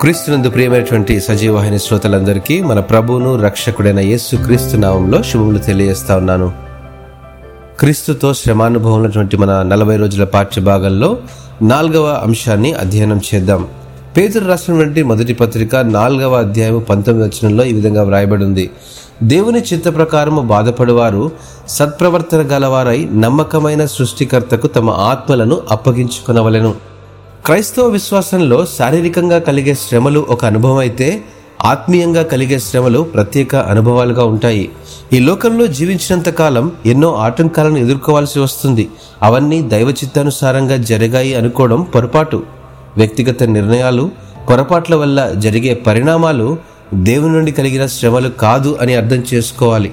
క్రీస్తునందు ప్రియమైనటువంటి సజీవవాహిని శ్రోతలందరికీ మన ప్రభువును రక్షకుడైన యేసు క్రీస్తు నామంలో శుభములు తెలియజేస్తా ఉన్నాను. క్రీస్తుతో శ్రమానుభవం ఉన్నటువంటి మన నలభై రోజుల పాఠ్య భాగంలో నాలుగవ అంశాన్ని అధ్యయనం చేద్దాం. పేదరు రాసినటువంటి మొదటి పత్రిక నాలుగవ అధ్యాయం పంతొమ్మిది వచనంలో ఈ విధంగా వ్రాయబడి ఉంది దేవుని చిత్త ప్రకారము బాధపడేవారు సత్ప్రవర్తన గలవారై నమ్మకమైన సృష్టికర్తకు తమ ఆత్మలను అప్పగించుకునవలెను. క్రైస్తవ విశ్వాసంలో శారీరకంగా కలిగే శ్రమలు ఒక అనుభవం అయితే ఆత్మీయంగా కలిగే శ్రమలు ప్రత్యేక అనుభవాలుగా ఉంటాయి. ఈ లోకంలో జీవించినంత కాలం ఎన్నో ఆటంకాలను ఎదుర్కోవాల్సి వస్తుంది. అవన్నీ దైవ చిత్తానుసారంగా జరిగాయి అనుకోవడం పొరపాటు. వ్యక్తిగత నిర్ణయాలు పొరపాట్ల వల్ల జరిగే పరిణామాలు దేవుని నుండి కలిగిన శ్రమలు కాదు అని అర్థం చేసుకోవాలి.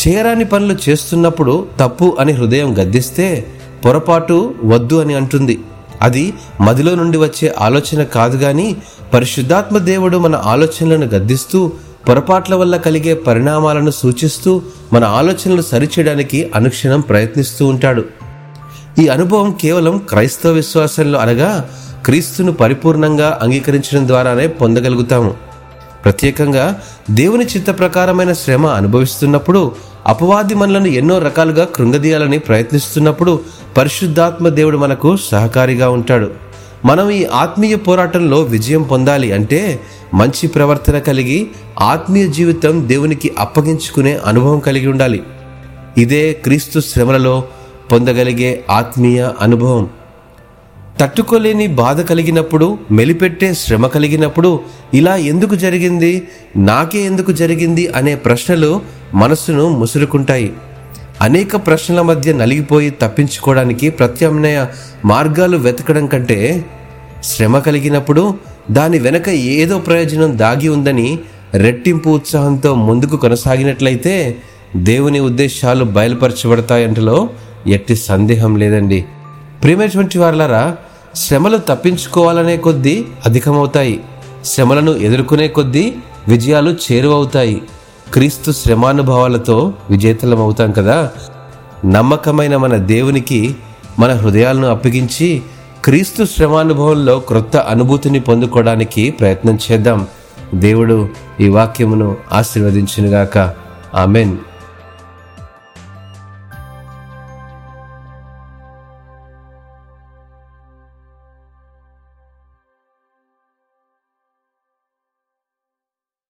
చేయరాని పనులు చేస్తున్నప్పుడు తప్పు అని హృదయం గద్దిస్తే పొరపాటు వద్దు అని అంటుంది. అది మదిలో నుండి వచ్చే ఆలోచన కాదు కానీ పరిశుద్ధాత్మ దేవుడు మన ఆలోచనలను గద్దిస్తూ పొరపాట్ల వల్ల కలిగే పరిణామాలను సూచిస్తూ మన ఆలోచనలు సరిచేయడానికి అనుక్షణం ప్రయత్నిస్తూ ఉంటాడు. ఈ అనుభవం కేవలం క్రైస్తవ విశ్వాసంలో అనగా క్రీస్తును పరిపూర్ణంగా అంగీకరించడం ద్వారానే పొందగలుగుతాము. ప్రత్యేకంగా దేవుని చిత్త ప్రకారమైన శ్రమ అనుభవిస్తున్నప్పుడు అపవాది మనలను ఎన్నో రకాలుగా కృంగదీయాలని ప్రయత్నిస్తున్నప్పుడు పరిశుద్ధాత్మ దేవుడు మనకు సహకారిగా ఉంటాడు. మనం ఈ ఆత్మీయ పోరాటంలో విజయం పొందాలి అంటే మంచి ప్రవర్తన కలిగి ఆత్మీయ జీవితం దేవునికి అప్పగించుకునే అనుభవం కలిగి ఉండాలి. ఇదే క్రీస్తు శ్రమలలో పొందగలిగే ఆత్మీయ అనుభవం. తట్టుకోలేని బాధ కలిగినప్పుడు మెలిపెట్టే శ్రమ కలిగినప్పుడు ఇలా ఎందుకు జరిగింది నాకే ఎందుకు జరిగింది అనే ప్రశ్నలు మనసును ముసురుకుంటాయి. అనేక ప్రశ్నల మధ్య నలిగిపోయి తప్పించుకోవడానికి ప్రత్యామ్నాయ మార్గాలు వెతకడం కంటే శ్రమ కలిగినప్పుడు దాని వెనక ఏదో ప్రయోజనం దాగి ఉందని రెట్టింపు ఉత్సాహంతో ముందుకు కొనసాగినట్లయితే దేవుని ఉద్దేశాలు బయలుపరచబడతాయంటలో ఎట్టి సందేహం లేదండి. ప్రియమైనటువంటి వారులారా శ్రమలు తప్పించుకోవాలనే కొద్దీ అధికమవుతాయి. శ్రమలను ఎదుర్కొనే కొద్దీ విజయాలు చేరువవుతాయి. క్రీస్తు శ్రమానుభవాలతో విజేతలం అవుతాం కదా? నమ్మకమైన మన దేవునికి మన హృదయాలను అప్పగించి క్రీస్తు శ్రమానుభవంలో క్రొత్త అనుభూతిని పొందుకోవడానికి ప్రయత్నం చేద్దాం. దేవుడు ఈ వాక్యమును ఆశీర్వదించినగాక. ఆమెన్.